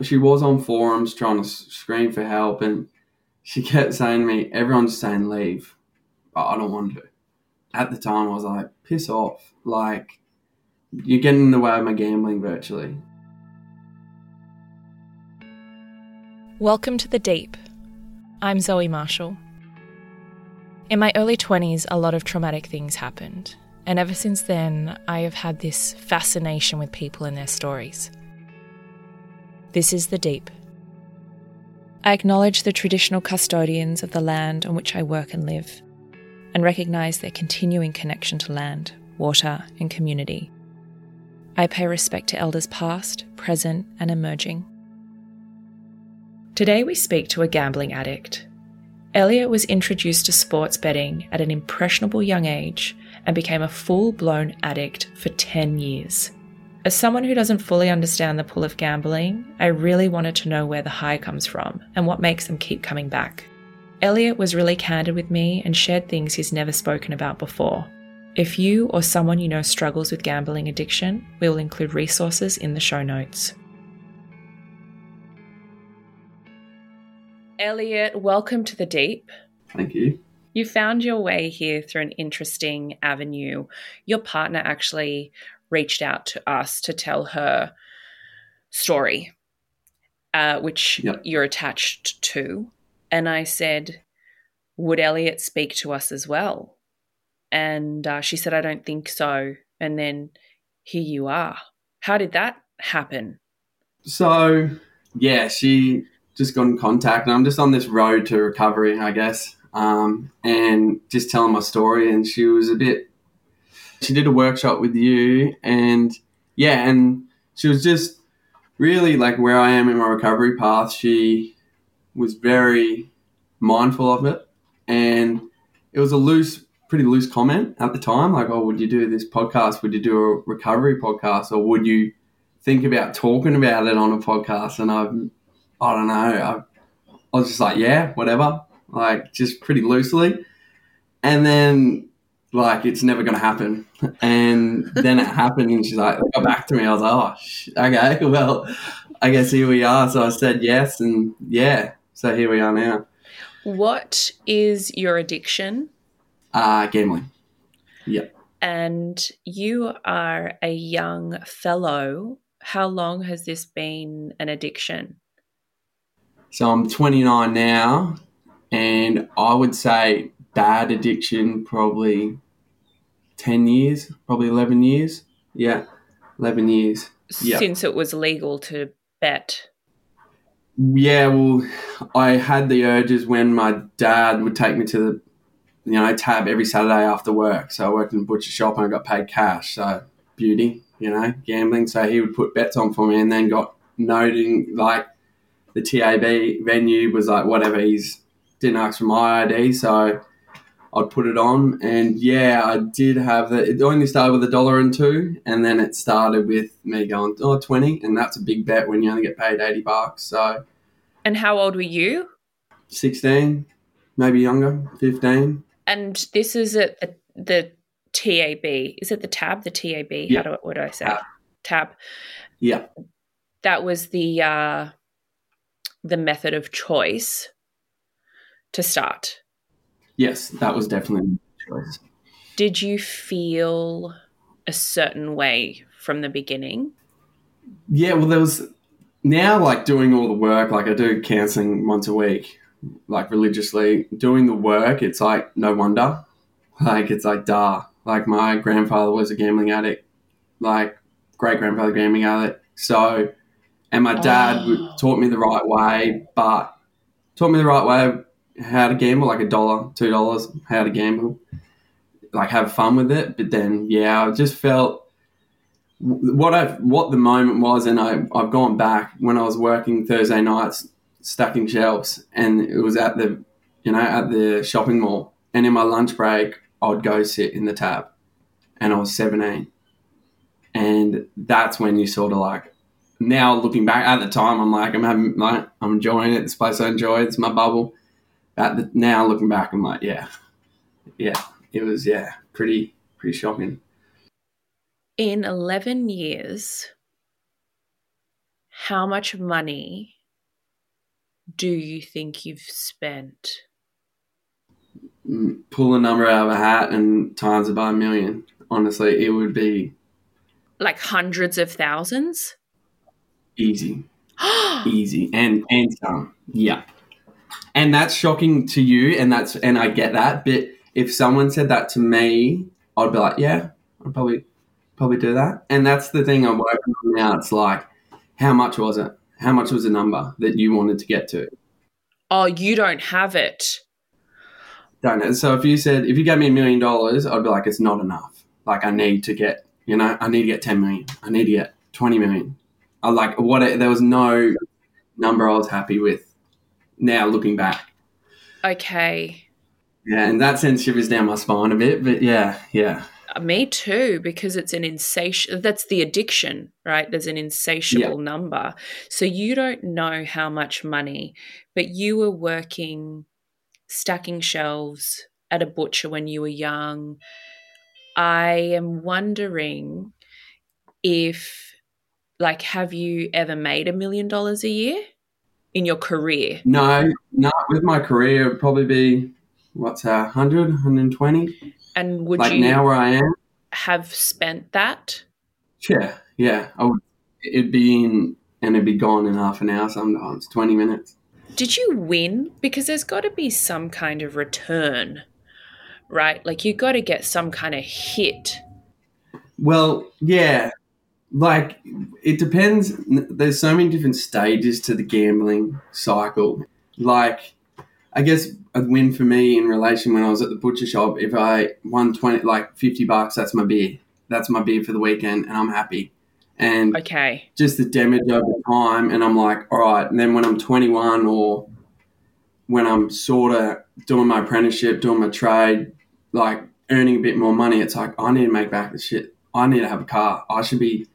she was on forums trying to scream for help, and she kept saying to me, "Everyone's saying leave, but I don't want to." At the time, I was like, "Piss off!" Like you're getting in the way of my gambling virtually. Welcome to the Deep. I'm Zoe Marshall. In my early 20s, a lot of traumatic things happened, and ever since then, I have had this fascination with people and their stories. This is the deep. I acknowledge the traditional custodians of the land on which I work and live, and recognise their continuing connection to land, water, and community. I pay respect to elders past, present, and emerging. Today we speak to a gambling addict. Elliott was introduced to sports betting at an impressionable young age and became a full blown addict for 10 years. As someone who doesn't fully understand the pull of gambling, I really wanted to know where the high comes from and what makes them keep coming back. Elliott was really candid with me and shared things he's never spoken about before. If you or someone you know struggles with gambling addiction, we will include resources in the show notes. Elliott, welcome to the deep. Thank you. You found your way here through an interesting avenue. Your partner actually reached out to us to tell her story, uh, which Yep. you're attached to. And I said, Would Elliott speak to us as well? And uh, she said, I don't think so. And then here you are. How did that happen? So yeah, she just got in contact, and I'm just on this road to recovery, I guess, um, and just telling my story. And she was a bit. She did a workshop with you, and yeah, and she was just really like where I am in my recovery path. She was very mindful of it, and it was a loose, pretty loose comment at the time. Like, oh, would you do this podcast? Would you do a recovery podcast, or would you think about talking about it on a podcast? And I, I don't know. I, I was just like, yeah, whatever, like just pretty loosely, and then like it's never going to happen. And then it happened, and she's like, "Go back to me. I was like, oh, sh- okay, well, I guess here we are. So I said yes, and yeah, so here we are now. What is your addiction? Uh, gambling. Yep. And you are a young fellow. How long has this been an addiction? So I'm 29 now, and I would say bad addiction probably 10 years, probably 11 years. Yeah, 11 years. Yeah. Since it was legal to bet. Yeah, well, I had the urges when my dad would take me to the, you know, tab every Saturday after work. So I worked in a butcher shop and I got paid cash. So beauty, you know, gambling. So he would put bets on for me and then got noting like the TAB venue was like whatever. He's didn't ask for my ID, so I'd put it on. And yeah, I did have the. It only started with a dollar and two, and then it started with me going oh 20, and that's a big bet when you only get paid eighty bucks. So And how old were you? 16, maybe younger, 15. And this is at the, the TAB. Is it the tab? The TAB? Yeah. How do what do I say? Tab. Tab. Yeah. That was the uh, the method of choice to start. Yes, that was definitely a choice. Did you feel a certain way from the beginning? Yeah, well, there was now like doing all the work. Like I do counselling once a week, like religiously doing the work. It's like no wonder. Like it's like duh. Like my grandfather was a gambling addict. Like great grandfather gambling addict. So, and my dad Oh. taught me the right way, but taught me the right way how to gamble, like a dollar, two dollars, how to gamble, like have fun with it. But then, yeah, I just felt what I what the moment was, and I I've gone back when I was working Thursday nights stacking shelves, and it was at the you know at the shopping mall, and in my lunch break I'd go sit in the tab, and I was seventeen, and that's when you sort of like. Now looking back at the time, I'm like I'm having like I'm enjoying it. This place I enjoy. It's my bubble. At the, now looking back, I'm like, yeah, yeah, it was yeah, pretty pretty shocking. In 11 years, how much money do you think you've spent? Mm, Pull a number out of a hat and times it by a million. Honestly, it would be Like hundreds of thousands? easy, easy, and and some, yeah. And that's shocking to you, and that's and I get that. But if someone said that to me, I'd be like, yeah, I'd probably probably do that. And that's the thing I'm working on now. It's like, how much was it? How much was the number that you wanted to get to? oh, you don't have it. Don't know. So if you said if you gave me a million dollars, I'd be like, it's not enough. Like I need to get, you know, I need to get ten million. I need to get twenty million. I like what there was no number I was happy with. Now looking back, Okay. yeah, in that sense, shivers down my spine a bit. But yeah, yeah, Uh, Me too, because it's an insatiable, that's the addiction, right? There's an insatiable number. So you don't know how much money, but you were working, stacking shelves at a butcher when you were young. I am wondering if, like, have you ever made a million dollars a year in your career? no, no. With my career, it'd probably be what's a 100, 120. And would like you now where I am, have spent that? yeah, yeah. I would. It'd be in and it'd be gone in half an hour sometimes, twenty minutes. Did you win? Because there's got to be some kind of return, right? Like you got to get some kind of hit. Well, yeah. Like, it depends. There's so many different stages to the gambling cycle. Like, I guess a win for me in relation when I was at the butcher shop, if I won 20, like 50 bucks, that's my beer. That's my beer for the weekend, and I'm happy. And Okay. just the damage over time, and I'm like, all right. And then when I'm 21 or when I'm sort of doing my apprenticeship, doing my trade, like earning a bit more money, it's like I need to make back the shit. I need to have a car. I should be,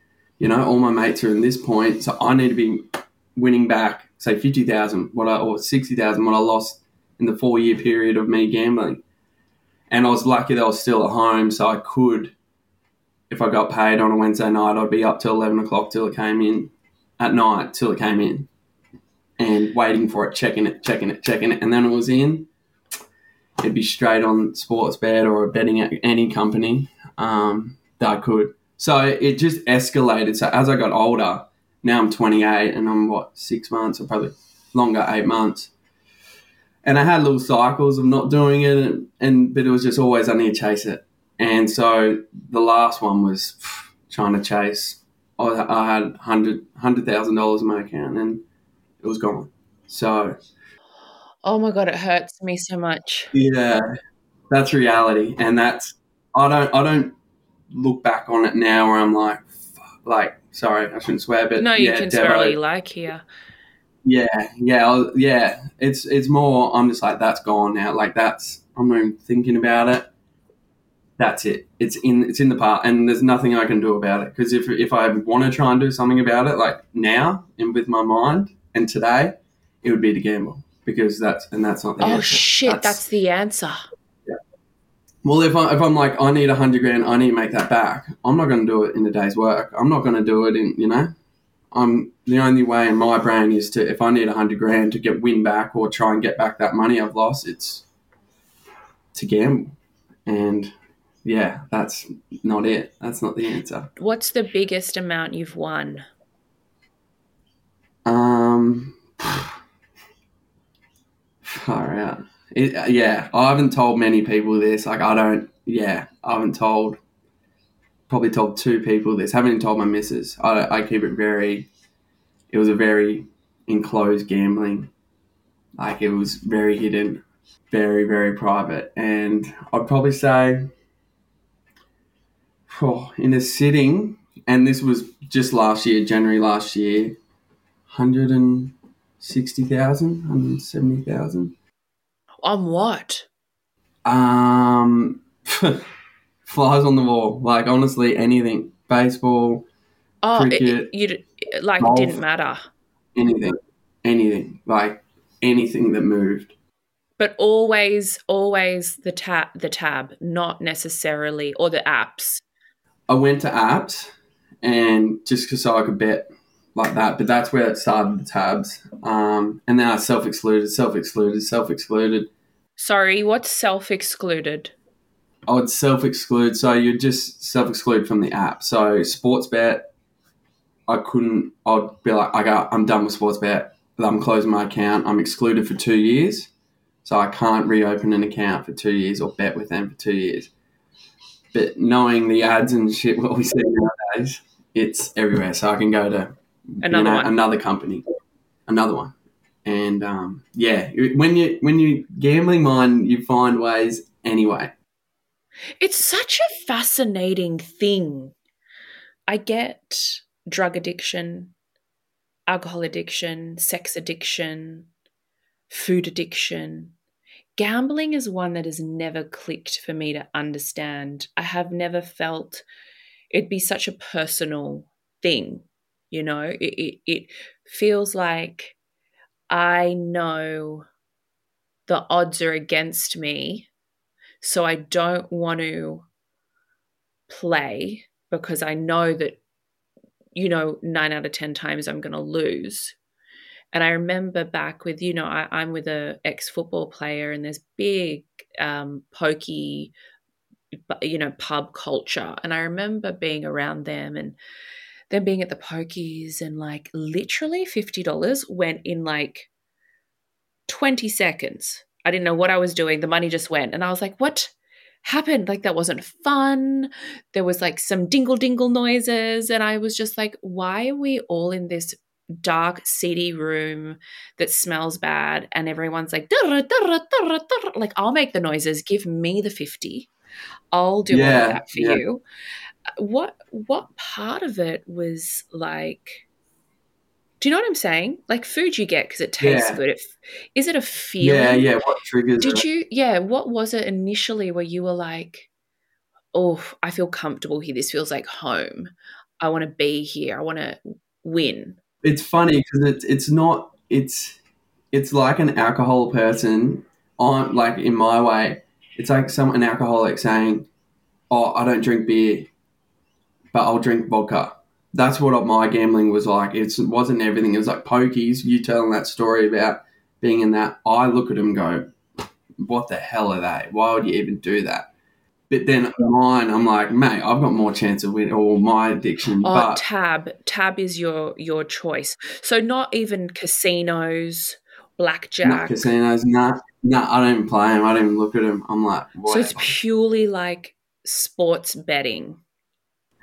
you know, all my mates are in this point, so I need to be winning back, say fifty thousand, what I or sixty thousand, what I lost in the four year period of me gambling. And I was lucky that I was still at home, so I could, if I got paid on a Wednesday night, I'd be up till eleven o'clock till it came in, at night till it came in, and waiting for it, checking it, checking it, checking it, and then it was in. It'd be straight on sports bet or betting at any company um, that I could. So it just escalated. So as I got older, now I'm 28 and I'm what six months or probably longer, eight months. And I had little cycles of not doing it, and, and but it was just always I need to chase it. And so the last one was trying to chase. I, I had hundred hundred thousand dollars in my account, and it was gone. So Oh my god, it hurts me so much. yeah, that's reality, and that's I don't I don't look back on it now where I'm like, fuck, like sorry I shouldn't swear, but No, you yeah, can Devo, swear all you like here. yeah, yeah, yeah. It's it's more. I'm just like that's gone now. Like that's I'm not even thinking about it. That's it. It's in it's in the part, and there's nothing I can do about it. Because if if I want to try and do something about it, like now and with my mind and today, it would be to gamble because that's and that's not the Oh answer. shit, that's, the answer. Well, if, I, if I'm like, I need a hundred grand, I need to make that back. I'm not going to do it in a day's work. I'm not going to do it in, you know, I'm the only way in my brain is to, if I need a hundred grand to get win back or try and get back that money I've lost, it's to gamble. And yeah, that's not it. That's not the answer. What's the biggest amount you've won? Um, far out. It, uh, yeah, I haven't told many people this. Like, I don't. Yeah, I haven't told. Probably told two people this. I Haven't even told my missus. I, I keep it very. It was a very enclosed gambling. Like it was very hidden, very very private, and I'd probably say, oh, in a sitting, and this was just last year, January last year, hundred and sixty thousand, hundred seventy thousand. On what? Um, flies on the wall. Like honestly, anything. Baseball, Oh, Cricket, it, you like golf. it didn't matter. anything, anything. Like anything that moved. But always, always the tab, the tab, not necessarily, or the apps. I went to apps and just so I could bet like that, but that's where it started the tabs. Um, and then I self excluded, self excluded, self excluded. Sorry, what's self-excluded? I would self exclude, so you'd just self exclude from the app. So sports bet, I couldn't. I'd be like, I got, I'm done with sports bet. I'm closing my account. I'm excluded for two years, so I can't reopen an account for two years or bet with them for two years. But knowing the ads and shit, what we see nowadays, it's everywhere. So I can go to Another one. another company, another one, and um, yeah, when you when you gambling mind, you find ways anyway. It's such a fascinating thing. I get drug addiction, alcohol addiction, sex addiction, food addiction. Gambling is one that has never clicked for me to understand. I have never felt it'd be such a personal thing, you know? It, it, it feels like I know the odds are against me so I don't want to play because I know that, you know, nine out of 10 times I'm going to lose. And I remember back with, you know, I, I'm with a ex football player and there's big um, pokey, you know, pub culture. And I remember being around them and them being at the pokies and like literally $50 went in like 20 seconds. I didn't know what I was doing. The money just went. And I was like, what happened? Like, that wasn't fun. There was like some dingle dingle noises. And I was just like, why are we all in this dark, seedy room that smells bad? And everyone's like, "Durra, durra, durra, durra." like, I'll make the noises. Give me the 50. I'll do all Yeah, of that for yeah. you. What what part of it was like do you know what I'm saying? Like food you get because it tastes Yeah. good. It, is it a feeling? Yeah, yeah. What triggers? Did it? you? Yeah. What was it initially where you were like, "Oh, I feel comfortable here. This feels like home. I want to be here. I want to win." It's funny because it's it's not it's it's like an alcohol person on like in my way. It's like some an alcoholic saying, "Oh, I don't drink beer, but I'll drink vodka." That's what my gambling was like. It wasn't everything. It was like pokies. You telling that story about being in that. I look at them and go, "What the hell are they? Why would you even do that?" But then mine, I'm like, mate, I've got more chance of winning. Or my addiction, Oh, but tab. Tab is your your choice. So not even casinos, blackjack. Not casinos. Nah, nah. I don't even play them. I don't even look at them. I'm like, so it's purely like sports betting.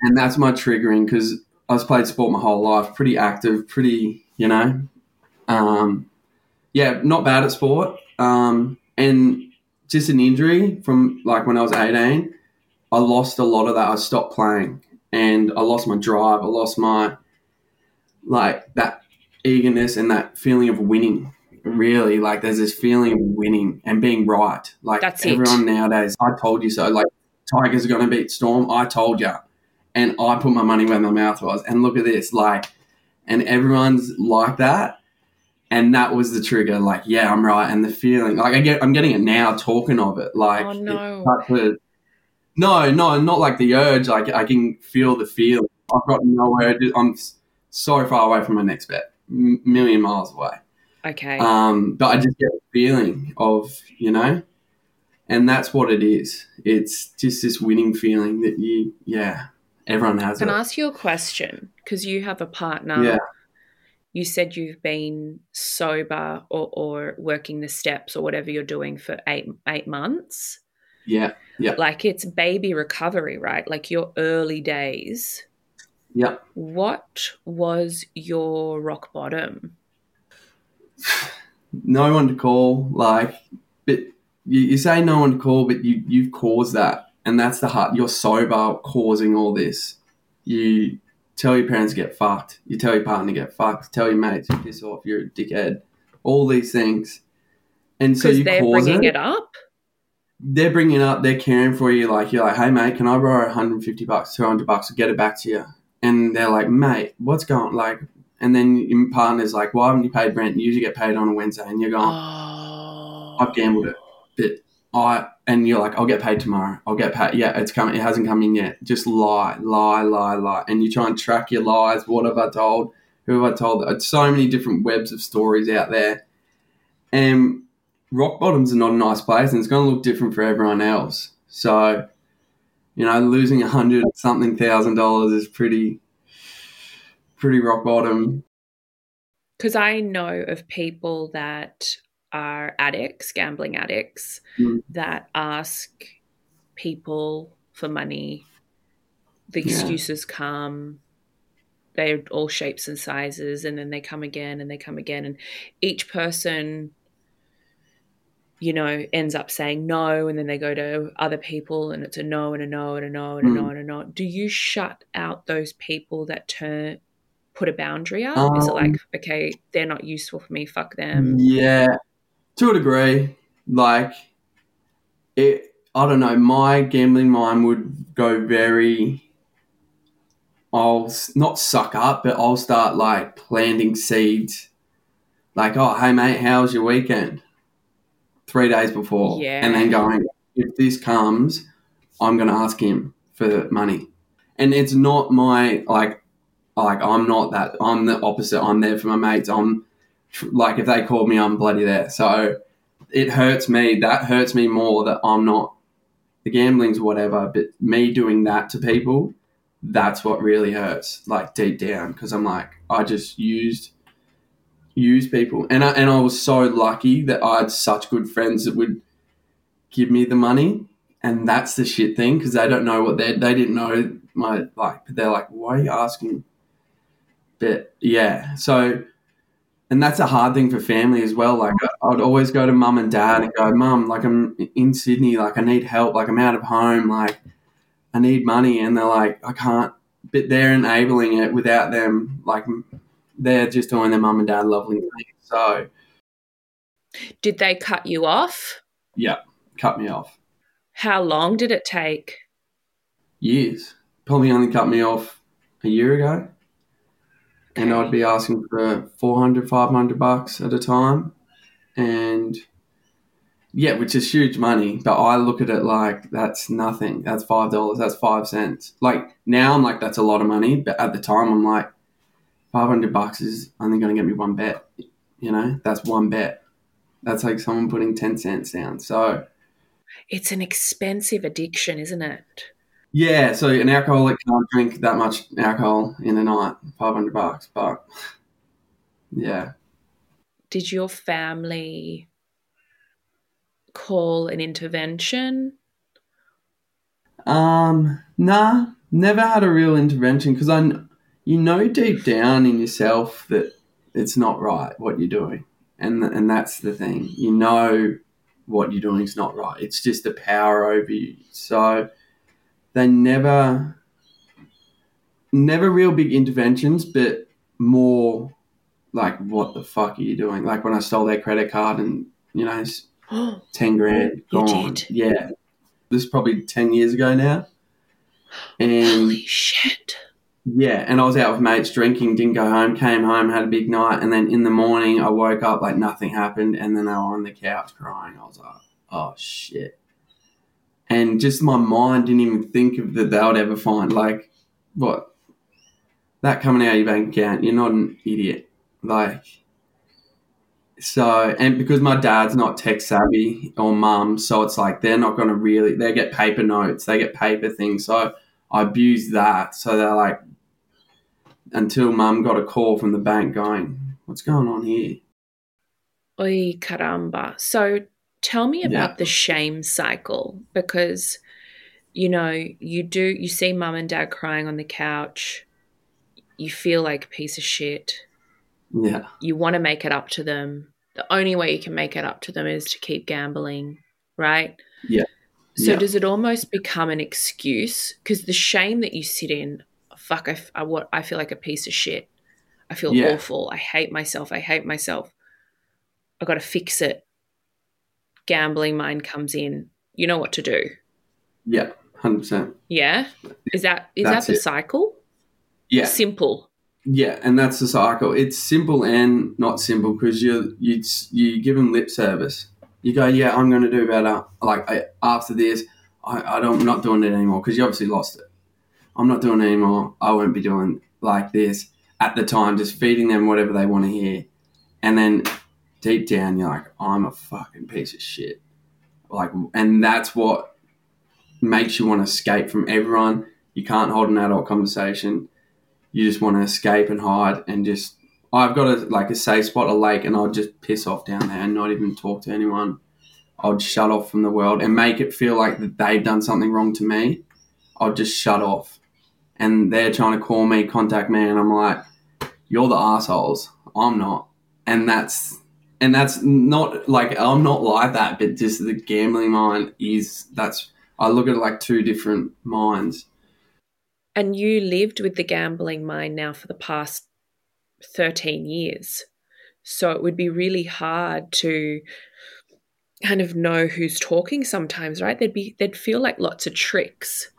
And that's my triggering because I was played sport my whole life. Pretty active. Pretty, you know. Um, yeah, not bad at sport. Um, and just an injury from like when I was 18. I lost a lot of that. I stopped playing, and I lost my drive. I lost my like that eagerness and that feeling of winning. Really, like there's this feeling of winning and being right. Like That's it. everyone nowadays, I told you so. Like Tigers are going to beat Storm. I told you, and I put my money where my mouth was. And look at this, like, and everyone's like that. And that was the trigger. Like, yeah, I'm right. And the feeling, like, I get, I'm getting it now talking of it. Like, Oh, no. a- no, no, not like the urge. Like, I can feel the feeling. I've got nowhere. To, I'm so far away from my next bet, M- million miles away. Okay. Um, but I just get the feeling of, you know, and that's what it is. It's just this winning feeling that you, yeah, everyone has Can it. I ask you a question? Because you have a partner. Yeah. You said you've been sober or, or working the steps or whatever you're doing for eight eight months. Yeah, yeah, Like it's baby recovery, right? Like your early days. yeah. What was your rock bottom? No one to call, like, but you, you say no one to call, but you you've caused that, and that's the heart. You're sober, causing all this. You tell your parents to get fucked. You tell your partner to get fucked. Tell your mates to piss off. You're a dickhead. All these things, and so you they're cause bringing it. it up. they're bringing it up, they're caring for you. Like you're like, hey mate, can I borrow 150 bucks, 200 bucks, I'll get it back to you? And they're like, mate, what's going? Like, and then your partner's like, why haven't you paid rent? You usually get paid on a Wednesday, and you're going, Oh. I've gambled it, but I and you're like, I'll get paid tomorrow. I'll get paid. Yeah, it's coming. It hasn't come in yet. Just lie, lie, lie, lie, and you try and track your lies. What have I told? Who have I told? It's so many different webs of stories out there, and rock bottoms are not a nice place, and it's going to look different for everyone else. So, you know, losing a hundred something thousand dollars is pretty, pretty rock bottom. Because I know of people that are addicts, gambling addicts, Mm. that ask people for money. The Yeah. excuses come. They're all shapes and sizes, and then they come again and they come again. And each person, you know, ends up saying no, and then they go to other people, and it's a no and a no and a no and a no Mm. and a no. Do you shut out those people that turn, put a boundary up? Is it Um, like, okay, they're not useful for me, fuck them? Yeah, to a degree. Like, it. I don't know. My gambling mind would go very. I'll not suck up, but I'll start like planting seeds. Like, oh, hey mate, how was your weekend? Three days before, Yeah. and then going, if this comes, I'm gonna ask him for money, and it's not my like, like I'm not that. I'm the opposite. I'm there for my mates. I'm like if they called me, I'm bloody there. So it hurts me. That hurts me more that I'm not. The gambling's whatever, but me doing that to people, that's what really hurts. Like deep down, because I'm like, I just used used people, and I and I was so lucky that I had such good friends that would give me the money, and that's the shit thing because they don't know what they they didn't know my like. But they're like, why are you asking? But yeah, so and that's a hard thing for family as well. Like mm. I- I'd always go to mum and dad and go, "Mum, like I'm in Sydney, like I need help, like I'm out of home, like I need money," and they're like, "I can't." But they're enabling it without them. Like they're just doing their mum and dad lovely things. So Did they cut you off? yeah, cut me off. How long did it take? Years. Probably only cut me off a year ago. And I'd be asking for 400, 500 bucks at a time. And yeah, which is huge money, but I look at it like that's nothing. That's $5, that's 5 cents. Like now I'm like, that's a lot of money, but at the time I'm like, 500 bucks is only going to get me one bet. You know, that's one bet. That's like someone putting 10 cents down. So It's an expensive addiction, isn't it? Yeah, so an alcoholic can't drink that much alcohol in a night, 500 bucks, but yeah. Did your family call an intervention? Um, nah, never had a real intervention because I, you know, deep down in yourself that it's not right what you're doing, and and that's the thing. You know, what you're doing is not right. It's just the power over you. So they never, never real big interventions, but more like, what the fuck are you doing? Like when I stole their credit card and you know, 10 grand gone. Yeah. This is probably 10 years ago now. And holy shit. yeah, and I was out with mates drinking, didn't go home, came home, had a big night, and then in the morning I woke up like nothing happened, and then i were on the couch crying. I was like, oh shit. And just my mind didn't even think of that they would ever find like what that coming out of your bank account. You're not an idiot. Like So, and because my dad's not tech savvy or mum, so it's like they're not going to really, they get paper notes, they get paper things. So I abused that. So they're like, until mum got a call from the bank going, what's going on here? Oy caramba. So tell me about yeah. the shame cycle because, you know, you do, you see mum and dad crying on the couch, you feel like a piece of shit. Yeah. You want to make it up to them the only way you can make it up to them is to keep gambling, right? Yeah. So yeah. does it almost become an excuse? Because the shame that you sit in, fuck, I, I, what, I feel like a piece of shit. I feel yeah. awful. I hate myself. I hate myself. I got to fix it. Gambling mind comes in. You know what to do. Yeah, hundred percent. Yeah, is that is That's that the it. cycle? Yeah, simple. Yeah, and that's the cycle. It's simple and not simple because you you you give them lip service. You go, yeah, I'm going to do better. Like I, after this, I, I don't, I'm not doing it anymore because you obviously lost it. I'm not doing it anymore. I won't be doing like this at the time. Just feeding them whatever they want to hear, and then deep down, you're like, I'm a fucking piece of shit. Like, and that's what makes you want to escape from everyone. You can't hold an adult conversation you just want to escape and hide and just I've got a like a safe spot, a lake, and I'll just piss off down there and not even talk to anyone. I'll shut off from the world and make it feel like that they've done something wrong to me. I'll just shut off. And they're trying to call me, contact me, and I'm like, You're the assholes. I'm not. And that's and that's not like I'm not like that, but just the gambling mind is that's I look at it like two different minds. And you lived with the gambling mind now for the past 13 years. So it would be really hard to kind of know who's talking sometimes, right? There'd be there'd feel like lots of tricks.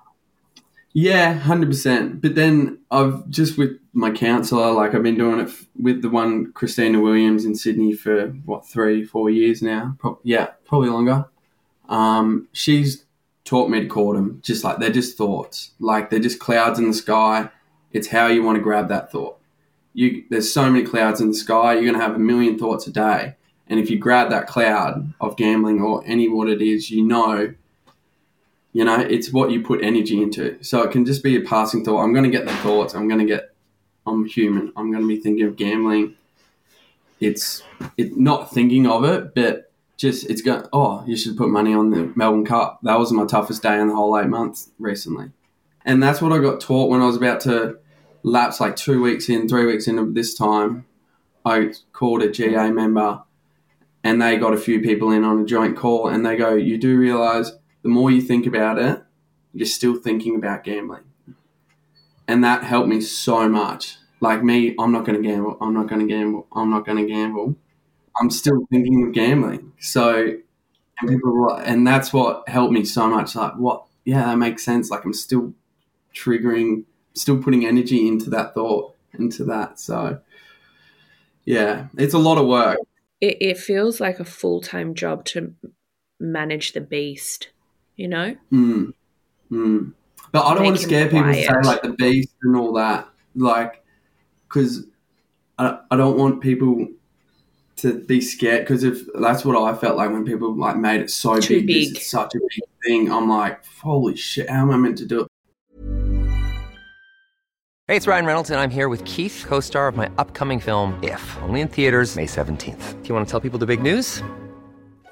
Yeah, hundred percent. But then I've just with my counselor, like I've been doing it with the one Christina Williams in Sydney for what three, four years now. Pro- yeah, probably longer. Um, she's taught me to call them just like they're just thoughts. Like they're just clouds in the sky. It's how you want to grab that thought. You there's so many clouds in the sky. You're gonna have a million thoughts a day. And if you grab that cloud of gambling or any what it is, you know, you know, it's what you put energy into. So it can just be a passing thought. I'm gonna get the thoughts. I'm gonna get I'm human. I'm gonna be thinking of gambling. It's it not thinking of it, but just it's going. Oh, you should put money on the Melbourne Cup. That was my toughest day in the whole eight months recently, and that's what I got taught when I was about to lapse, like two weeks in, three weeks in this time. I called a GA member, and they got a few people in on a joint call, and they go, "You do realize the more you think about it, you're still thinking about gambling," and that helped me so much. Like me, I'm not going to gamble. I'm not going to gamble. I'm not going to gamble I'm still thinking of gambling. So, and people, and that's what helped me so much. Like, what? Yeah, that makes sense. Like, I'm still triggering, still putting energy into that thought, into that. So, yeah, it's a lot of work. It, it feels like a full time job to manage the beast, you know? Mm. Mm. But I don't want to scare people to say like the beast and all that. Like, because I, I don't want people to be scared because if that's what I felt like when people like made it so Too big, big. This is such a big thing. I'm like, holy shit, how am I meant to do it? Hey, it's Ryan Reynolds, and I'm here with Keith, co-star of my upcoming film. If only in theaters May 17th. Do you want to tell people the big news?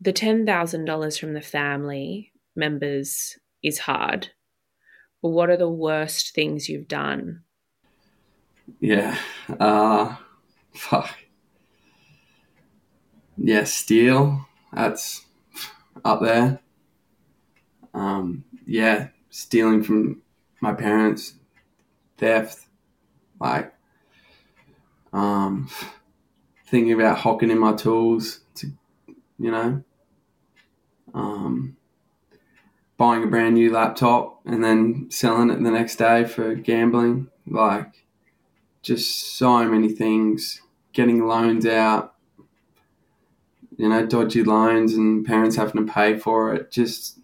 the $10,000 from the family members is hard. But what are the worst things you've done? Yeah. Uh, fuck. Yeah, steal. That's up there. Um, yeah, stealing from my parents, theft, like, um, thinking about hocking in my tools to, you know, um, buying a brand new laptop and then selling it the next day for gambling. Like, just so many things. Getting loans out, you know, dodgy loans and parents having to pay for it. Just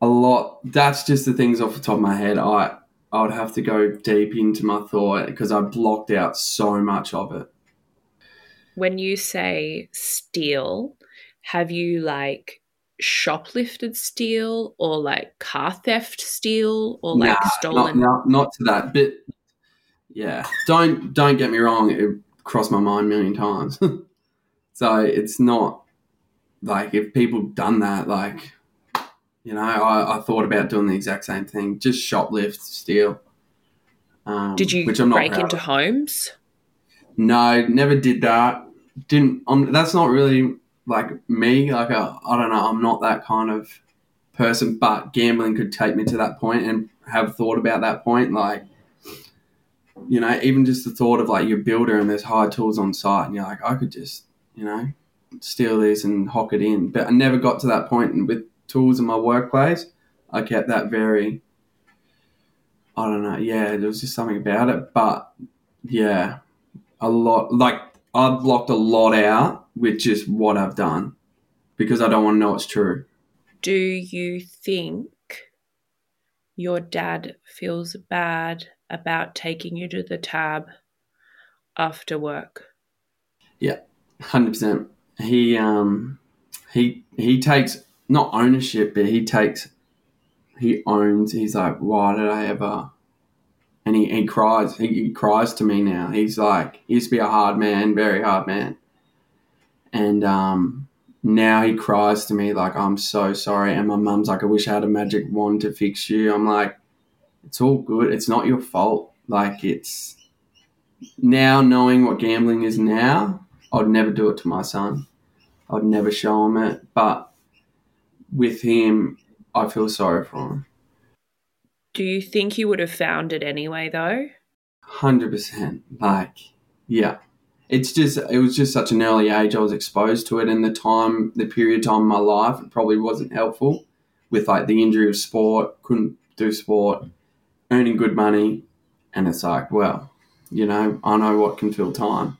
a lot. That's just the things off the top of my head. I I would have to go deep into my thought because I blocked out so much of it. When you say steal, have you like shoplifted steel or like car theft steel or like Nah, stolen? Not, not, not to that, but yeah, don't don't get me wrong. It crossed my mind a million times. so it's not like if people done that, like you know, I, I thought about doing the exact same thing, just shoplift, steal. Um, Did you which I'm not break into of. homes? No, never did that. Didn't. Um, that's not really like me. Like I I don't know. I'm not that kind of person. But gambling could take me to that point, and have thought about that point. Like, you know, even just the thought of like you're builder and there's hard tools on site, and you're like, I could just, you know, steal these and hock it in. But I never got to that point. And with tools in my workplace, I kept that very. I don't know. Yeah, there was just something about it, but yeah, a lot. Like I've blocked a lot out with just what I've done because I don't want to know it's true. Do you think your dad feels bad about taking you to the tab after work? Yeah, Hundred percent. He um he he takes not ownership, but he takes he owns. He's like, why did I ever? And he, he cries. He, he cries to me now. He's like, he used to be a hard man, very hard man, and um now he cries to me like, I'm so sorry. And my mum's like, I wish I had a magic wand to fix you. I'm like, it's all good. It's not your fault. Like it's now knowing what gambling is now. I'd never do it to my son. I'd never show him it. But with him, I feel sorry for him. Do you think you would have found it anyway, though? Hundred percent. Like, yeah. It's just it was just such an early age I was exposed to it and the time the period of time in my life it probably wasn't helpful with like the injury of sport, couldn't do sport, earning good money, and it's like, well, you know, I know what can fill time.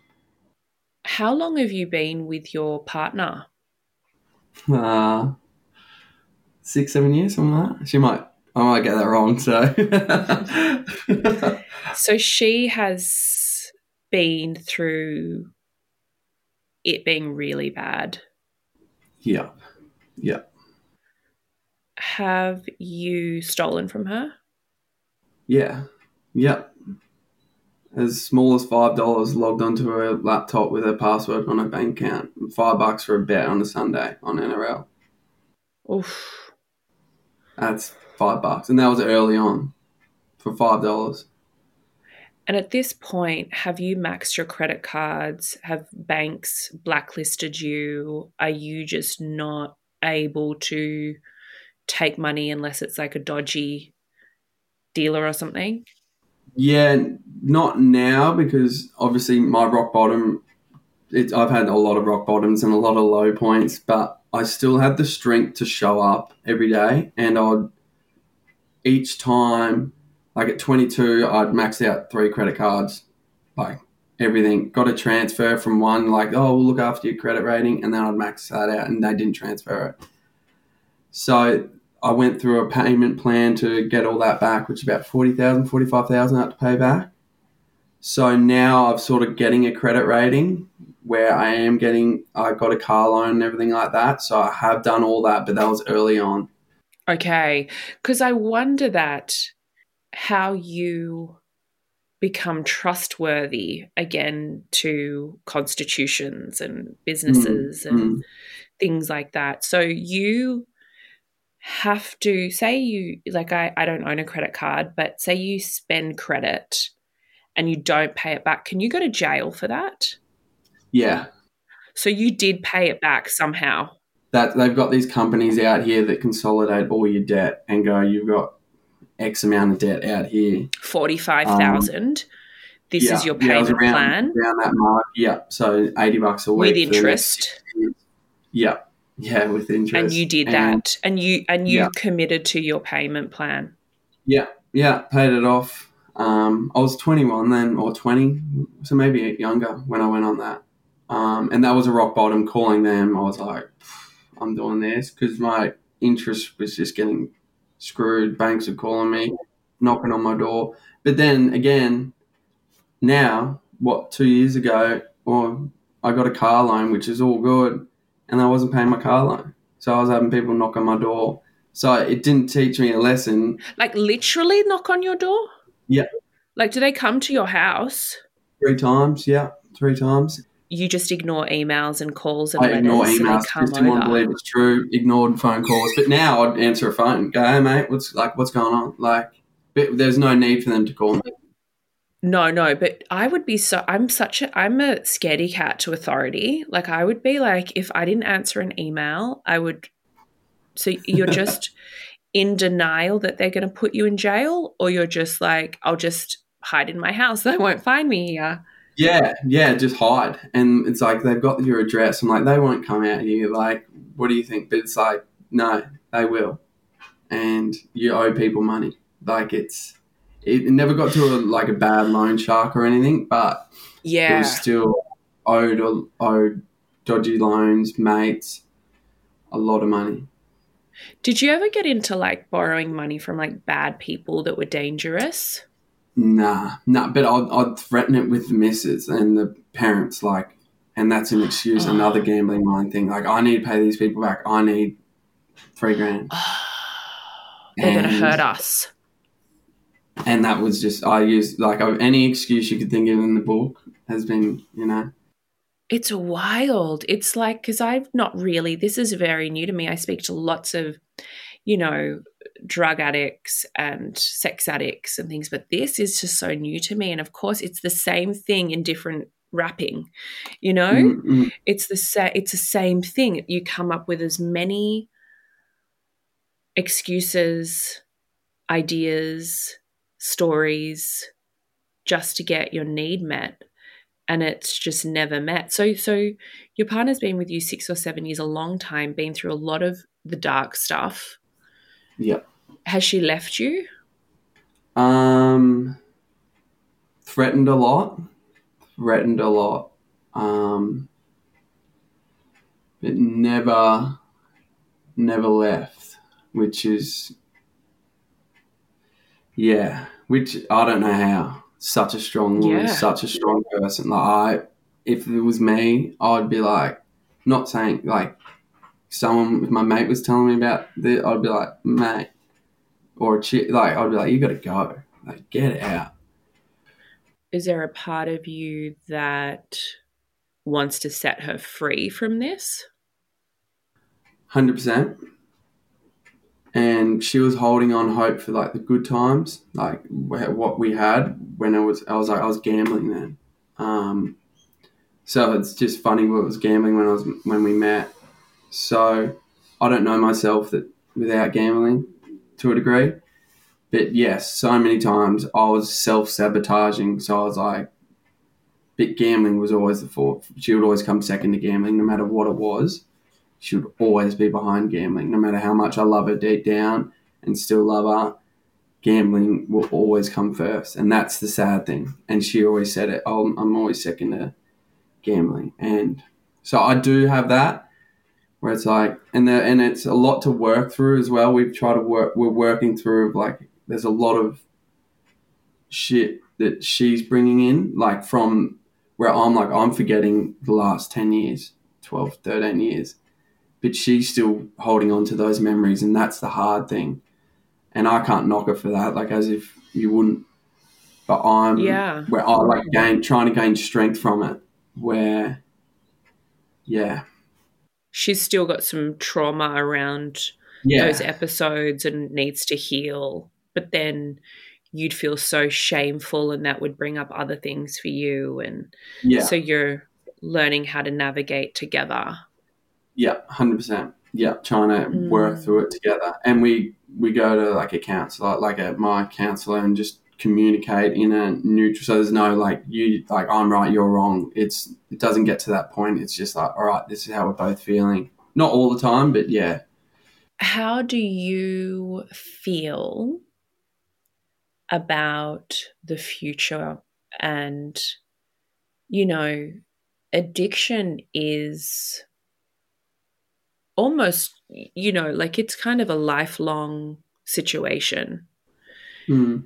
How long have you been with your partner? uh, six, seven years, something like that. She might, I might get that wrong. So, So she has been through it being really bad. yeah, yeah, Have you stolen from her? yeah, yeah. As small as five dollars logged onto her laptop with her password on her bank account. Five bucks for a bet on a Sunday on NRL. Oof. That's five bucks, and that was early on for five dollars. And at this point, have you maxed your credit cards? Have banks blacklisted you? Are you just not able to take money unless it's like a dodgy dealer or something? Yeah, not now because obviously my rock bottom. It, I've had a lot of rock bottoms and a lot of low points, but I still had the strength to show up every day. And I'd each time, like at 22, I'd maxed out three credit cards, like everything. Got a transfer from one, like oh we'll look after your credit rating, and then I'd max that out, and they didn't transfer it. So I went through a payment plan to get all that back, which is about 40,000, 45,000 I had to pay back. So now I'm sort of getting a credit rating where I am getting, I got a car loan and everything like that. So I have done all that, but that was early on. Okay. Because I wonder that how you become trustworthy again to constitutions and businesses and Mm. things like that. So you have to say you like I, I don't own a credit card, but say you spend credit and you don't pay it back, can you go to jail for that? Yeah. So you did pay it back somehow. That they've got these companies out here that consolidate all your debt and go, you've got X amount of debt out here. Forty five thousand. this yeah, is your yeah, payment around, plan around that mark. Yeah, so eighty bucks a week with for the next interest. Yeah, yeah, with interest. And you did And- that. And you and you Yeah. committed to your payment plan. Yeah, yeah, paid it off. Um, I was 21 then, or 20, so maybe younger when I went on that. Um, and that was a rock bottom. Calling them, I was like, I'm doing this because my interest was just getting screwed. Banks are calling me, knocking on my door. But then again, now, what, two years ago, or I got a car loan, which is all good, and I wasn't paying my car loan. So I was having people knock on my door. So it didn't teach me a lesson. Like literally knock on your door? Yeah. Like do they come to your house? Three times, yeah, three times. You just ignore emails and calls and I letters ignore and emails. they come Just didn't over. believe it's true. Ignored phone calls, but now I'd answer a phone. Go, hey mate, what's like, what's going on? Like, but there's no need for them to call me. No, no, but I would be so I'm such a I'm a scaredy cat to authority. Like I would be like if I didn't answer an email, I would so you're just in denial that they're going to put you in jail or you're just like I'll just hide in my house. They won't find me here. Yeah, yeah, just hide. And it's like they've got your address. I'm like, they won't come out here. Like, what do you think? But it's like, no, they will. And you owe people money. Like it's, it never got to a, like a bad loan shark or anything, but yeah, it was still owed owed dodgy loans, mates, a lot of money. Did you ever get into like borrowing money from like bad people that were dangerous? Nah, nah. But I'd, I'd threaten it with the missus and the parents, like, and that's an excuse. Ah. Another gambling mind thing. Like, I need to pay these people back. I need three grand. They're going to hurt us. And that was just I used like any excuse you could think of in the book has been, you know, It's wild. It's like, because I've not really, this is very new to me. I speak to lots of, you know, drug addicts and sex addicts and things, but this is just so new to me. And of course, it's the same thing in different wrapping, you know? Mm, mm. It's the sa- it's the same thing. You come up with as many excuses, ideas, stories just to get your need met and it's just never met. So so your partner's been with you 6 or 7 years a long time, been through a lot of the dark stuff. Yeah. Has she left you? Um, threatened a lot. Threatened a lot. Um, but never, never left. Which is, yeah. Which I don't know how. Such a strong woman, Yeah. such a strong person. Like I, if it was me, I'd be like, not saying like, someone if my mate was telling me about this, I'd be like, mate, or a chick, like I'd be like, you got to go, like get out. Is there a part of you that wants to set her free from this? Hundred percent. And she was holding on hope for like the good times, like what we had when I was. I was like, I was gambling then. Um, so it's just funny. What was gambling when I was when we met. So I don't know myself that without gambling to a degree, but yes, so many times I was self sabotaging. So I was like, but gambling was always the fourth. She would always come second to gambling, no matter what it was she would always be behind gambling. No matter how much I love her deep down and still love her, gambling will always come first. And that's the sad thing. And she always said it, oh, I'm always second to gambling. And so I do have that where it's like, and, the, and it's a lot to work through as well. We've tried to work, we're working through like, there's a lot of shit that she's bringing in, like from where I'm like, I'm forgetting the last 10 years, 12, 13 years but she's still holding on to those memories, and that's the hard thing. And I can't knock her for that, like as if you wouldn't. But I'm Yeah. where I like gain trying to gain strength from it. Where, yeah, She's still got some trauma around yeah, those episodes and needs to heal. But then you'd feel so shameful, and that would bring up other things for you. And yeah, so you're learning how to navigate together. yeah, hundred percent. Yeah, trying to Mm. work through it together, and we we go to like a counselor, like a my counselor, and just communicate in a neutral. So there's no like you like I'm right, you're wrong. It's it doesn't get to that point. It's just like all right, this is how we're both feeling. Not all the time, but yeah. How do you feel about the future and you know addiction is almost you know like it's kind of a lifelong situation Mm.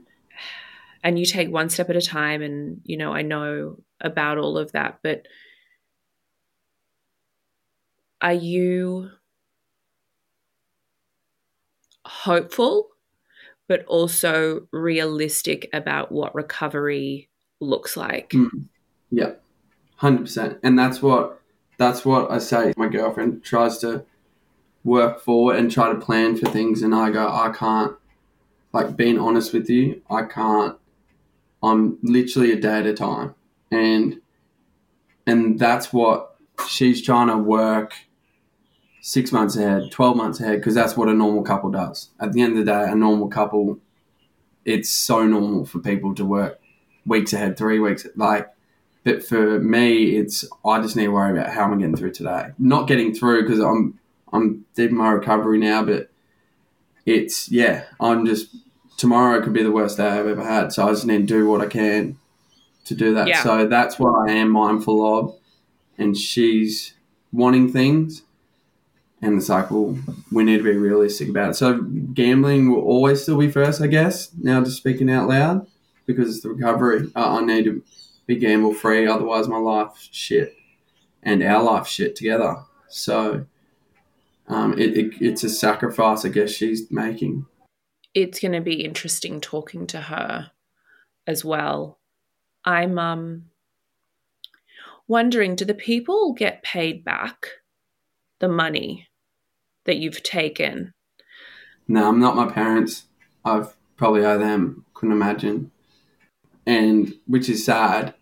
And you take one step at a time and you know i know about all of that but are you hopeful but also realistic about what recovery looks like Mm. Yeah, hundred percent. And that's what that's what I say. My girlfriend tries to work forward and try to plan for things, and I go, I can't. Like being honest with you, I can't. I'm literally a day at a time, and and that's what she's trying to work six months ahead, twelve months ahead, because that's what a normal couple does. At the end of the day, a normal couple, it's so normal for people to work weeks ahead, three weeks, like but for me, it's I just need to worry about how am I getting through today. Not getting through because I'm I'm deep in my recovery now, but it's yeah, I'm just tomorrow could be the worst day I've ever had. So I just need to do what I can to do that. Yeah. So that's what I am mindful of. And she's wanting things. And it's like, well, we need to be realistic about it. So gambling will always still be first, I guess. Now just speaking out loud because it's the recovery. I, I need to be gamble free, otherwise my life shit and our life shit together. So um, it, it, it's a sacrifice, I guess she's making. It's going to be interesting talking to her as well. I'm um wondering do the people get paid back the money that you've taken? No, I'm not my parents. I've probably owe them. Couldn't imagine. And which is sad.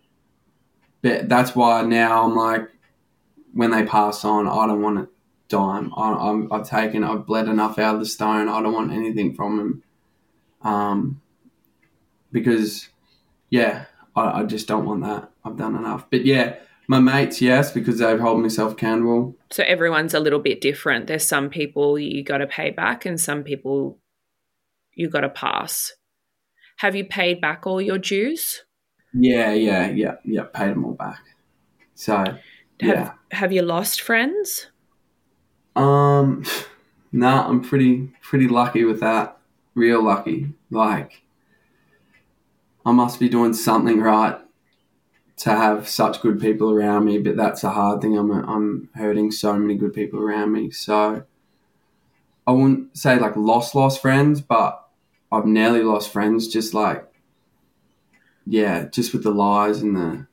But that's why now I'm like, when they pass on, I don't want a dime. I, I've taken, I've bled enough out of the stone. I don't want anything from them. Um, because, yeah, I, I just don't want that. I've done enough. But yeah, my mates, yes, because they've held myself accountable. So everyone's a little bit different. There's some people you got to pay back and some people you got to pass. Have you paid back all your dues? Yeah, yeah, yeah, yeah. Paid them all back. So, Have, yeah. have you lost friends? Um, nah, I'm pretty pretty lucky with that. Real lucky. Like, I must be doing something right to have such good people around me. But that's a hard thing. I'm I'm hurting so many good people around me. So, I wouldn't say like lost lost friends, but I've nearly lost friends. Just like, yeah, just with the lies and the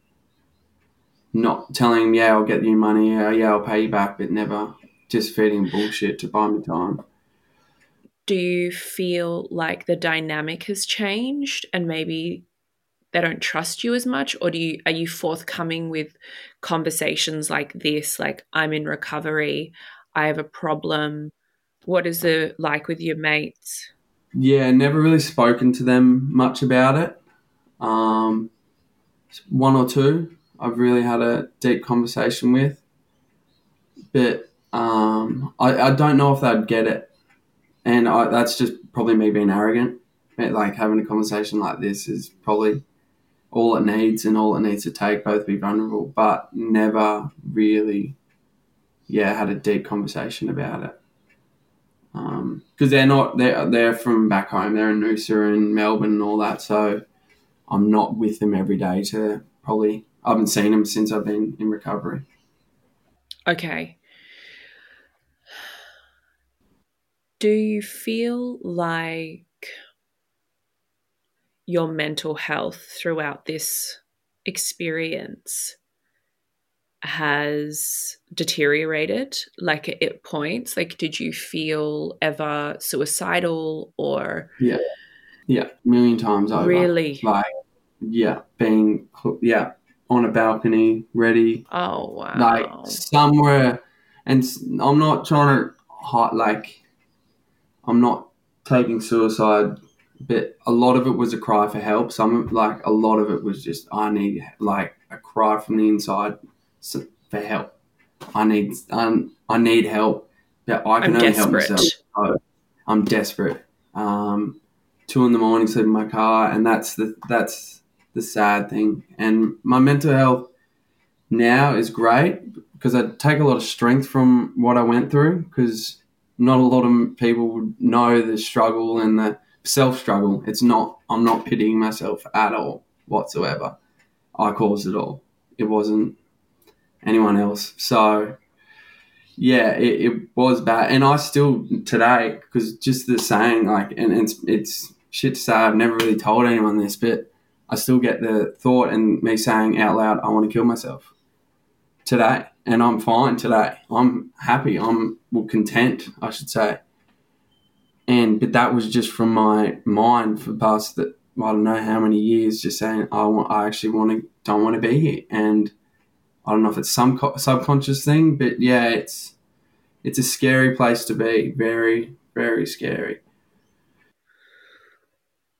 not telling yeah, I'll get you money, yeah, yeah, I'll pay you back, but never just feeding bullshit to buy me time. Do you feel like the dynamic has changed and maybe they don't trust you as much or do you are you forthcoming with conversations like this like I'm in recovery, I have a problem. What is it like with your mates? Yeah, never really spoken to them much about it. Um, one or two I've really had a deep conversation with, but um, I, I don't know if they'd get it, and I, that's just probably me being arrogant. Like having a conversation like this is probably all it needs and all it needs to take. Both be vulnerable, but never really, yeah, had a deep conversation about it because they're not they're they're from back home. They're in Noosa and Melbourne and all that. So I'm not with them every day. To probably I haven't seen them since I've been in recovery. Okay. Do you feel like your mental health throughout this experience has deteriorated? Like at points like did you feel ever suicidal or Yeah, yeah, a million times over. really? Like yeah, being yeah on a balcony, ready, oh wow. Like somewhere, and i'm not trying to hide like I'm not taking suicide but a lot of it was a cry for help. Some like a lot of it was just I need like a cry from the inside for help. I need I, I need help. Yeah, I can I'm only desperate. help myself. So I'm desperate. Um, two in the morning, sleep in my car, and that's the that's the sad thing. And my mental health now is great because I take a lot of strength from what I went through. Because not a lot of people would know the struggle and the self struggle. It's not. I'm not pitying myself at all whatsoever. I caused it all. It wasn't anyone else. So yeah, it, it was bad, and I still today because just the saying like, and it's it's shit to say. I've never really told anyone this, but I still get the thought and me saying out loud, I want to kill myself today, and I'm fine today. I'm happy. I'm well content, I should say. And but that was just from my mind for the past that I don't know how many years, just saying I want, I actually want to, don't want to be here, and I don't know if it's some co- subconscious thing, but yeah, it's it's a scary place to be. Very, very scary.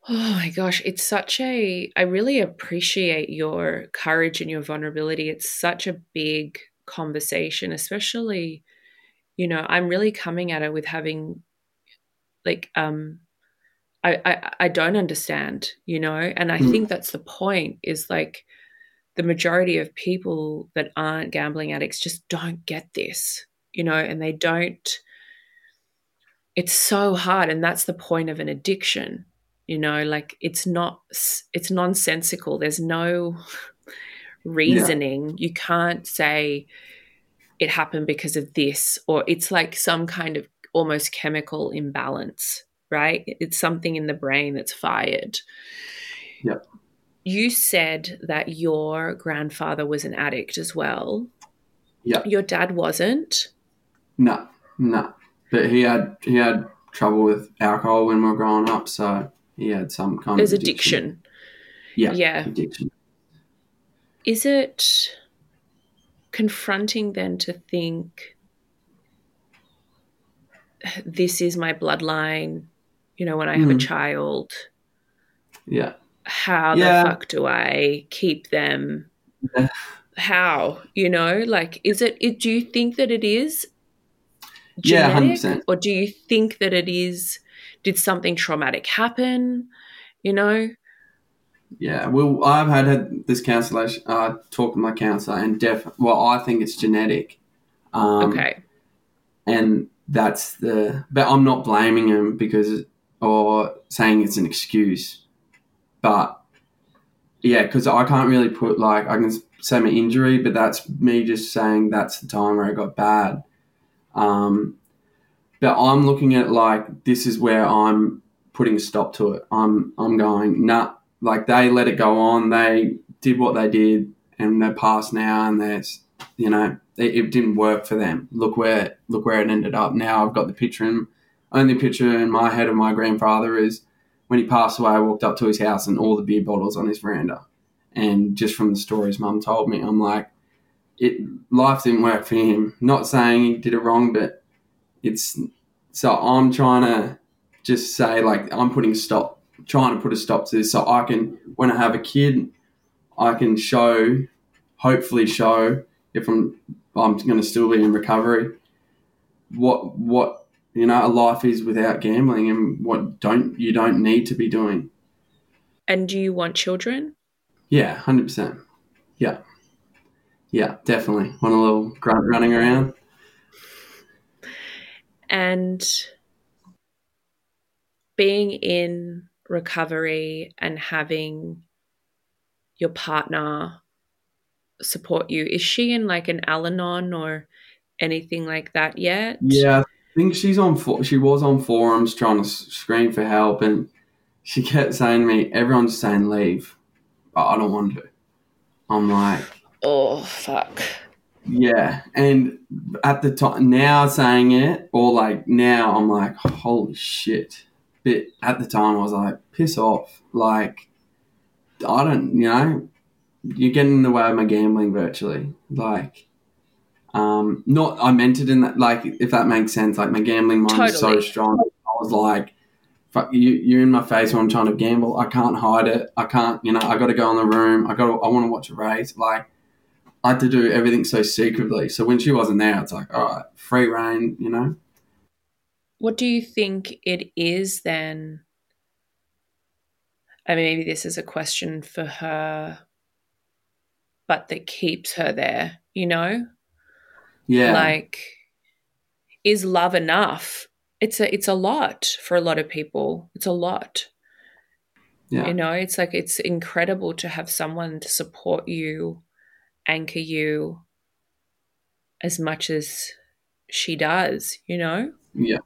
Oh my gosh, it's such a. I really appreciate your courage and your vulnerability. It's such a big conversation, especially, you know, I'm really coming at it with having, like, um, I I, I don't understand, you know, and I Mm. think that's the point. Is like, the majority of people that aren't gambling addicts just don't get this, you know, and they don't. It's so hard, and that's the point of an addiction you know like it's not it's nonsensical there's no reasoning you can't say it happened because of this or it's like some kind of almost chemical imbalance right it's something in the brain that's fired Yep. you said that your grandfather was an addict as well Yep. your dad wasn't No, no. But he had he had trouble with alcohol when we were growing up, so he had some kind there's of addiction Yeah, Yeah. addiction. Is it confronting then to think this is my bloodline you know when i have a Mm. child Yeah, how Yeah. the fuck do i keep them Yeah. how you know like is it, it do you think that it is Yeah, 100%. or do you think that it is did something traumatic happen you know yeah. Well, I've had, had this counselor uh, talk to my counselor, and def. Well, I think it's genetic. Um, okay and that's the but i'm not blaming him because or saying it's an excuse but yeah because i can't really put like i can say my injury but that's me just saying that's the time where i got bad um but i'm looking at like this is where i'm putting a stop to it i'm i'm going nah like they let it go on they did what they did and they're past now and there's you know it, it didn't work for them. Look where look where it ended up. Now I've got the picture in only picture in my head of my grandfather is when he passed away. I walked up to his house and all the beer bottles on his veranda, and just from the stories mum told me, I'm like, it life didn't work for him. Not saying he did it wrong, but it's so I'm trying to just say like I'm putting stop, trying to put a stop to this, so I can when I have a kid, I can show, hopefully show if I'm I'm going to still be in recovery. What what you know a life is without gambling, and what don't you don't need to be doing. and do you want children Yeah, hundred percent. Yeah, yeah, definitely. Want a little grunt running around? and being in recovery and having your partner support you is she in like an al-anon or anything like that yet Yeah, I think she's on. For, she was on forums trying to scream for help, and she kept saying to me, "Everyone's saying leave, but I don't want to." I'm like, oh fuck Yeah, and at the time now saying it, or like now, I'm like, holy shit. But at the time, I was like, piss off. Like, I don't, you know, you're getting in the way of my gambling virtually. Like, um, not I meant it in that, like, if that makes sense. Like, my gambling mind is so strong. I was like, fuck you, you're in my face when I'm trying to gamble. I can't hide it. I can't, you know, I got to go in the room. I got to, I want to watch a race. Like, I had to do everything so secretly. So when she wasn't there, it's like, all right, free reign, you know? What do you think it is then? I mean, maybe this is a question for her, but that keeps her there, you know? Yeah. Like, is love enough? It's a it's a lot for a lot of people. It's a lot. yeah. You know, it's like it's incredible to have someone to support you, anchor you as much as she does, you know? Yeah,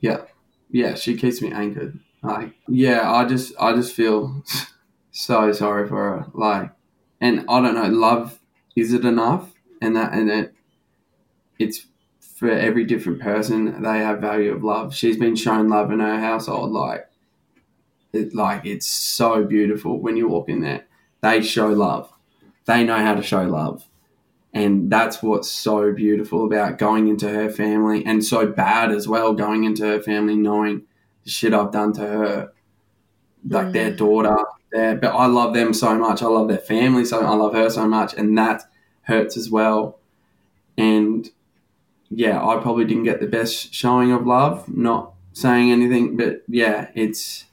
yeah, yeah. She keeps me anchored. Like, yeah, I just, I just feel so sorry for her. Like, and I don't know, love is it enough? And that, and it, it's for every different person. They have value of love. She's been shown love in her household. Like, it, like it's so beautiful when you walk in there. They show love. They know how to show love. And that's what's so beautiful about going into her family and so bad as well, going into her family knowing the shit I've done to her. Like their mm. daughter. Their, but I love them so much. I love their family so I love her so much. And that hurts as well. And yeah, I probably didn't get the best showing of love, not saying anything, but yeah, it's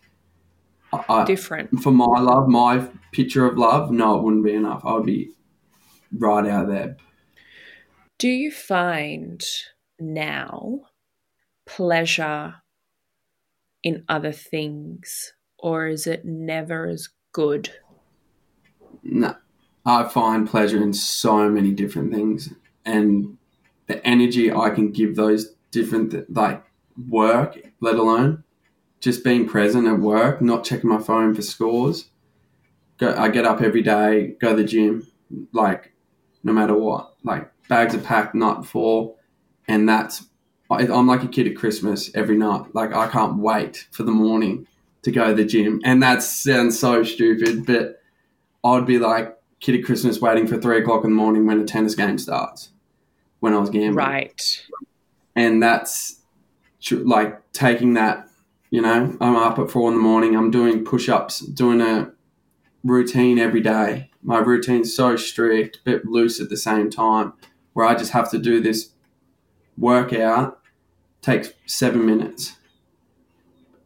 I, Different. for my love, my picture of love, no, it wouldn't be enough. I would be right out there. Do you find now pleasure in other things, or is it never as good? No, I find pleasure in so many different things, and the energy I can give those different th- like work, let alone just being present at work, not checking my phone for scores. Go, I get up every day, go to the gym, like no matter what. Like bags are packed night before, and that's I'm like a kid at Christmas every night. Like I can't wait for the morning to go to the gym, and that sounds so stupid, but I'd be like kid at Christmas waiting for three o'clock in the morning when a tennis game starts. When I was gambling, Right. and that's tr- like taking that you know i'm up at four in the morning i'm doing push-ups doing a routine every day my routine's so strict but loose at the same time where i just have to do this workout takes seven minutes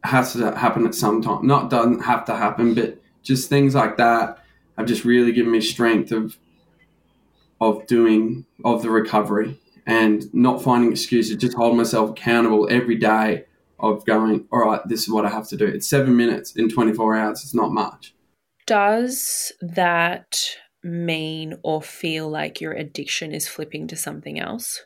has to happen at some time not doesn't have to happen but just things like that have just really given me strength of of doing of the recovery and not finding excuses, just hold myself accountable every day of going, all right, this is what I have to do. It's seven minutes in 24 hours. It's not much. Does that mean or feel like your addiction is flipping to something else?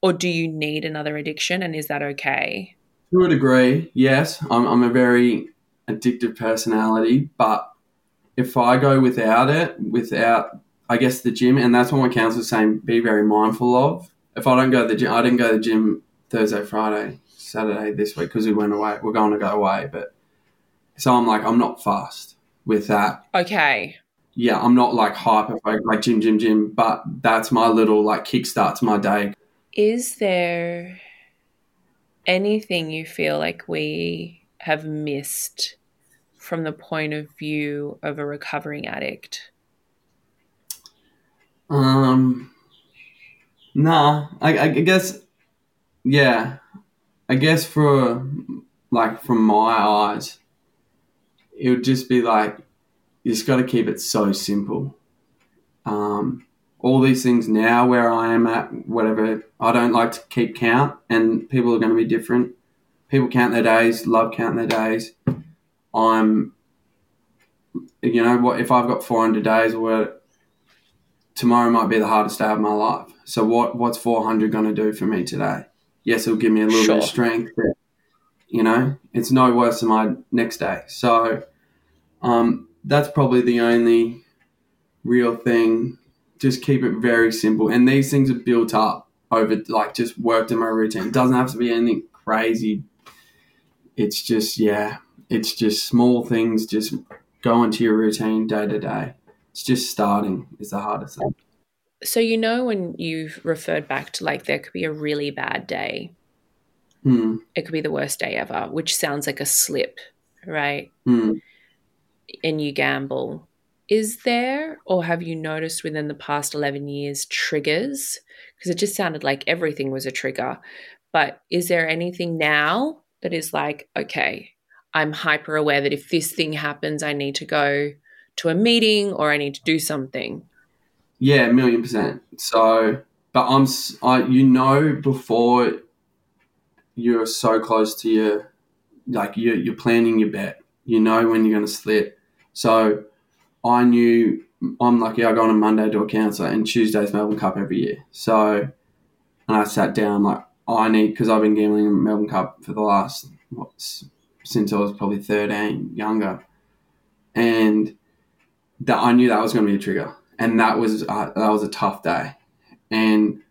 Or do you need another addiction and is that okay? To a degree, yes, I'm, I'm a very addictive personality, but if I go without it, without, I guess, the gym, and that's what my counselor's saying, be very mindful of. If I don't go to the gym, I didn't go to the gym Thursday, Friday, Saturday this week because we went away. We're going to go away, but so I'm like, I'm not fast with that. Okay. Yeah, I'm not like hyper like gym, gym, gym, but that's my little like kickstart to my day. Is there anything you feel like we have missed from the point of view of a recovering addict? Um, nah, I, I guess, yeah, I guess for like from my eyes, it would just be like you just got to keep it so simple. Um, all these things now where I am at, whatever, I don't like to keep count, and people are going to be different. People count their days, love counting their days. I'm, you know, what if I've got 400 days or what, tomorrow might be the hardest day of my life. So what what's 400 going to do for me today? Yes, it'll give me a little bit of strength, but you know, it's no worse than my next day. So um, that's probably the only real thing. Just keep it very simple, and these things are built up over like just worked in my routine. It doesn't have to be anything crazy. It's just yeah, it's just small things. Just go into your routine day to day. It's just starting is the hardest thing. So, you know, when you've referred back to like there could be a really bad day, Hmm. it could be the worst day ever, which sounds like a slip right? Mm. And you gamble. Is there, or have you noticed within the past 11 years, triggers? Because it just sounded like everything was a trigger. But is there anything now that is like, okay, I'm hyper aware that if this thing happens, I need to go to a meeting or I need to do something? Yeah, a million percent. So, but I'm, I, you know, before you're so close to your, like you're, you're planning your bet. You know when you're going to slip. So, I knew I'm lucky. I go on a Monday to a counsellor, and Tuesday's Melbourne Cup every year. So, and I sat down like I need because I've been gambling in Melbourne Cup for the last what, since I was probably 13, younger, and that I knew that was going to be a trigger, and that was uh, that was a tough day, and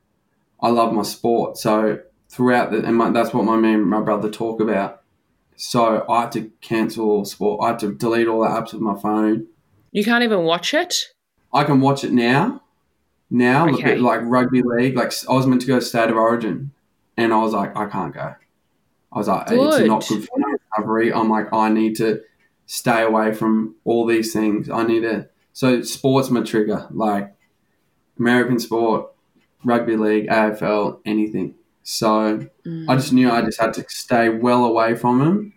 I love my sport, so throughout the and my, that's what my man my brother talk about. So I had to cancel sport. I had to delete all the apps of my phone. You can't even watch it. I can watch it now. Now, Okay. like rugby league. Like I was meant to go to State of Origin, and I was like, I can't go. I was like, it's Good. not good for my recovery. I'm like, I need to stay away from all these things. I need to. So sports my trigger, like American sport, rugby league, AFL, anything. So I just knew I just had to stay well away from him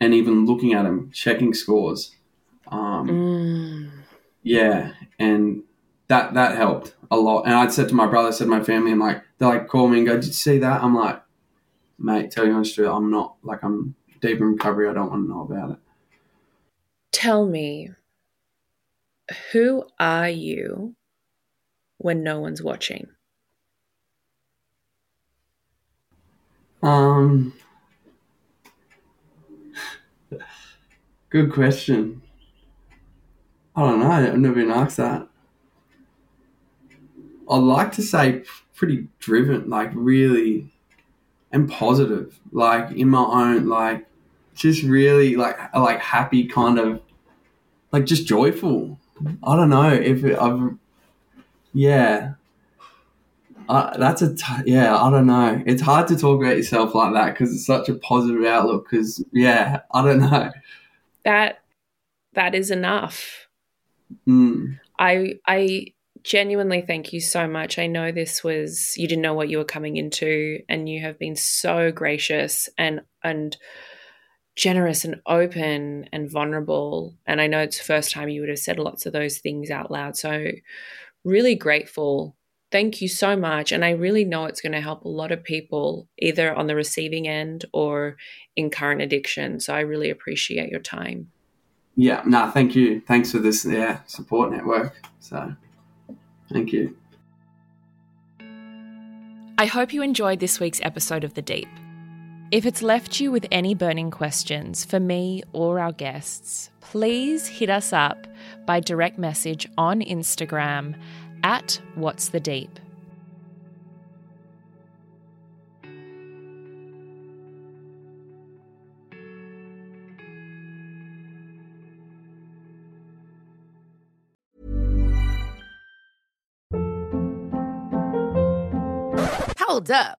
and even looking at him, checking scores. Um, Mm. yeah, and that that helped a lot. And I'd said to my brother, I said to my family, I'm like, they're like call me and go, "Did you see that?" I'm like, mate, tell you honest truth, I'm not like I'm deep in recovery. I don't want to know about it. Tell me, who are you when no one's watching? Um, good question. I don't know. I've never been asked that. I'd like to say pretty driven, like really, and positive, like in my own, like just really like like happy kind of, like just joyful. I don't know if it, I've, yeah. Uh, that's a t- yeah. I don't know. It's hard to talk about yourself like that because it's such a positive outlook. Because yeah, I don't know. That that is enough. Mm. I I genuinely thank you so much. I know this was you didn't know what you were coming into and you have been so gracious and and generous and open and vulnerable and I know it's the first time you would have said lots of those things out loud. So really grateful. Thank you so much and I really know it's going to help a lot of people either on the receiving end or in current addiction. So I really appreciate your time. Yeah. Nah. Thank you. Thanks for this. Yeah, support network. So, thank you. I hope you enjoyed this week's episode of The Deep. If it's left you with any burning questions for me or our guests, please hit us up by direct message on Instagram at What's the Deep. Hold up.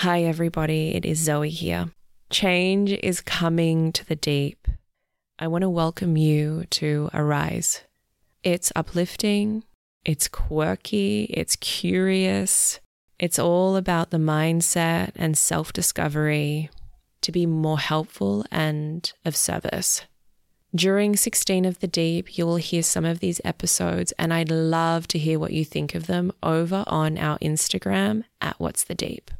Hi, everybody. It is Zoe here. Change is coming to the deep. I want to welcome you to Arise. It's uplifting, it's quirky, it's curious. It's all about the mindset and self discovery to be more helpful and of service. During 16 of the Deep, you will hear some of these episodes, and I'd love to hear what you think of them over on our Instagram at What's the Deep.